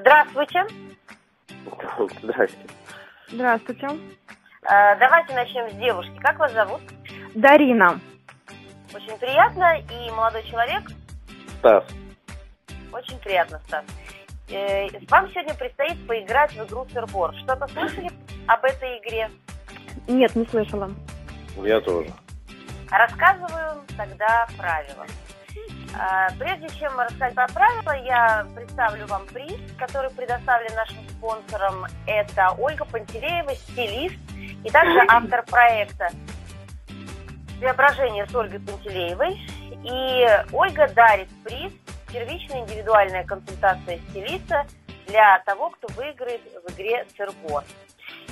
Здравствуйте. Здрасте. Здравствуйте. Э, Давайте начнем с девушки. Как вас зовут? Дарина. Очень приятно. И молодой человек? Стас. Очень приятно, Стас. Э, Вам сегодня предстоит поиграть в игру Сырбор. Что-то слышали об этой игре? Нет, не слышала. Я тоже. Рассказываю тогда правила. А, Прежде чем рассказать про правила, я представлю вам приз, который предоставлен нашим спонсорам. Это Ольга Пантелеева, стилист и также автор проекта «Преображение с Ольгой Пантелеевой». И Ольга дарит приз «Первичная индивидуальная консультация стилиста» для того, кто выиграет в игре «Сырбор».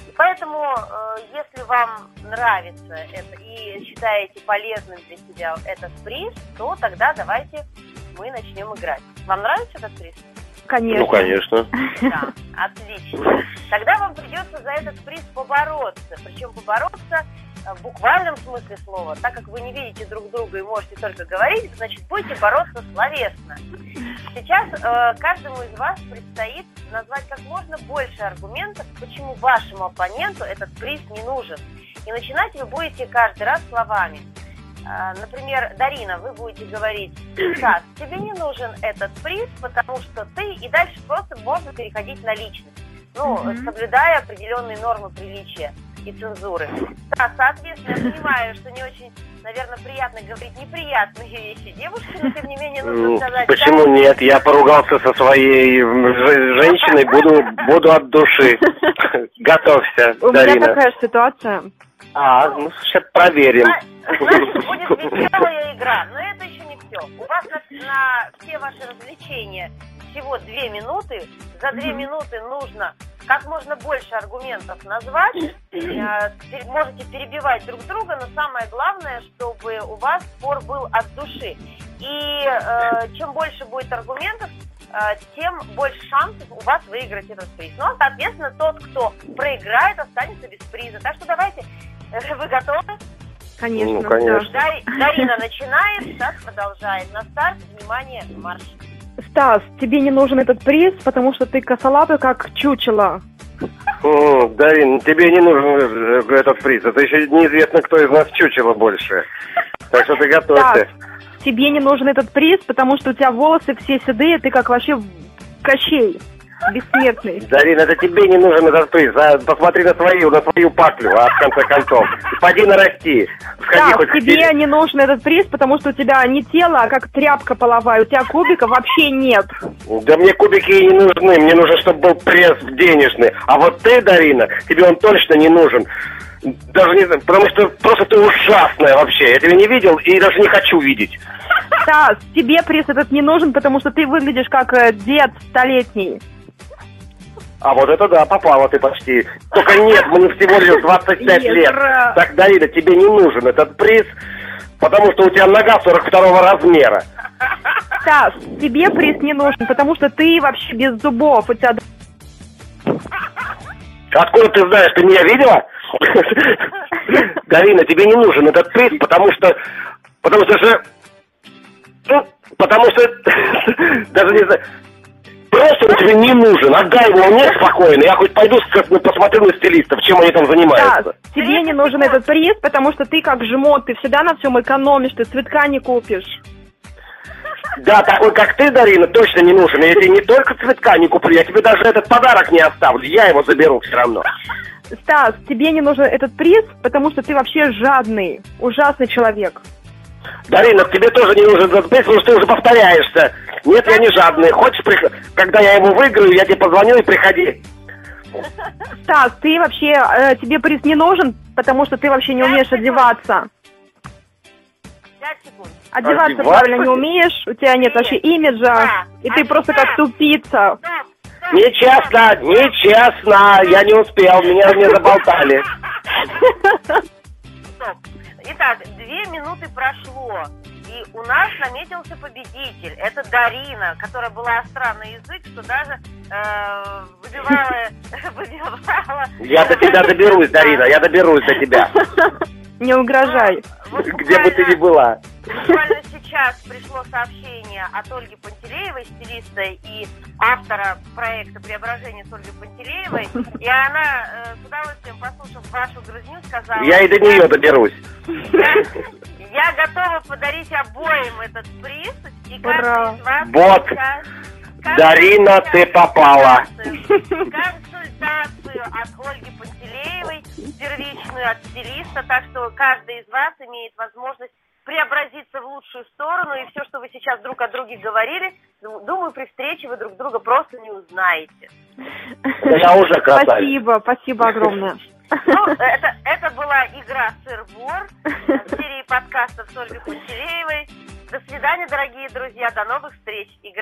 И Поэтому, э, если вам нравится это и считаете полезным для себя этот приз, то тогда давайте мы начнем играть. Вам нравится этот приз? Конечно. Ну, конечно. Да, отлично. Тогда вам придется за этот приз побороться. Причем побороться в буквальном смысле слова. Так как вы не видите друг друга и можете только говорить, значит, будете бороться словесно. Сейчас э, каждому из вас предстоит назвать как можно больше аргументов, почему вашему оппоненту этот приз не нужен. И начинать вы будете каждый раз словами. А, Например, Дарина, вы будете говорить, Стас, тебе не нужен этот приз, потому что ты, и дальше просто можно переходить на личность, ну, Мгм. соблюдая определенные нормы приличия и цензуры. Да, соответственно, я понимаю, что не очень, наверное, приятно говорить неприятные вещи девушке, но тем не менее нужно М, сказать... Почему да, нет? Я поругался со своей женщиной, буду, буду от души. Готовься, У меня Дарина. такая же ситуация. А, ну сейчас проверим. Значит, будет веселая игра, но это еще не все. У вас на, на все ваши развлечения всего две минуты. За две минуты нужно как можно больше аргументов назвать. Э, Можете перебивать друг друга, но самое главное, чтобы у вас спор был от души. И э, чем больше будет аргументов, э, тем больше шансов у вас выиграть этот приз. Ну, а, соответственно, тот, кто проиграет, останется без приза. Так что давайте, э, вы готовы? Конечно. Ну, конечно. да. Дари- Дарина начинает, Стас продолжает. На старт, внимание, марш. Стас, тебе не нужен этот приз, потому что ты косолапый, как чучело. Дарин, тебе не нужен э, этот приз. Это еще неизвестно, кто из нас чучело больше. Так что ты готовься. Стас, тебе не нужен этот приз, потому что у тебя волосы все седые, ты как вообще Кощей, бессмертный. Дарин, это тебе не нужен этот приз. А посмотри на свою, на свою паклю, а в конце концов. Пойди нарасти. Сходи Стас, хоть тебе не нужен этот приз, потому что у тебя не тело, а как тряпка половая, у тебя кубика вообще нет. Да мне кубики и не нужны. Мне нужно, чтобы был пресс денежный. А вот ты, Дарина, тебе он точно не нужен. Даже не знаю, потому что просто ты ужасная вообще. Я тебя не видел и даже не хочу видеть. Стас, тебе приз этот не нужен, потому что ты выглядишь как э, дед столетний. А вот это да, попала ты почти. Только нет, мне всего лишь 25 лет. Так, Дарина, тебе не нужен этот приз, потому что у тебя нога 42 размера. Стас, тебе приз не нужен, потому что ты вообще без зубов. У тебя Откуда ты знаешь, ты меня видела? Дарина, тебе не нужен этот приз, потому что... Потому что же... Ну, потому что... Даже не знаю... Просто тебе не нужен. Отдай его мне спокойно. Я хоть пойду ну, посмотрю на стилистов, чем они там занимаются. тебе не нужен этот приз, потому что ты как жмот, ты всегда на всем экономишь, ты цветка не купишь. Да, такой как ты, Дарина, точно не нужен. Я тебе не только цветка не куплю, я тебе даже этот подарок не оставлю. Я его заберу все равно. Стас, тебе не нужен этот приз, потому что ты вообще жадный, ужасный человек. Дарина, тебе тоже не нужен этот приз, потому что ты уже повторяешься. Нет, я не жадный. Хочешь, прих- когда я его выиграю, я тебе позвоню и приходи. Стас, ты вообще, э, тебе приз не нужен, потому что ты вообще не умеешь одеваться. Одеваться Одеваться? правильно не умеешь, у тебя нет вообще имиджа, Да. и ты просто как тупица. Нечестно, нечестно. Я не успел, меня не заболтали. Итак, две минуты прошло. И у нас наметился победитель. Это Дарина, которая была остра на язык, что даже э, выбивала, выбивала... Я до тебя доберусь, Дарина, я доберусь до тебя. Не угрожай. Вот Где бы ты ни была. Буквально сейчас пришло сообщение от Ольги Пантелеевой, стилиста и автора проекта «Преображение» с Ольгой Пантелеевой. И она э, с удовольствием, послушав вашу грызню, сказала... Я и до нее доберусь. Я, я готова подарить обоим этот приз. И каждый Ура. из вас Вот. сейчас- Дарина, ты попала. консультацию- Консультацию от Ольги Пантелеевой, первичную от стилиста, так что каждый из вас имеет возможность преобразиться в лучшую сторону, и все, что вы сейчас друг о друге говорили, думаю, при встрече вы друг друга просто не узнаете. Я уже красавец. Спасибо, спасибо огромное. Ну, это, это была игра «Сыр-вор» в серии подкастов с Ольгой Пантелеевой. До свидания, дорогие друзья, до новых встреч. Игра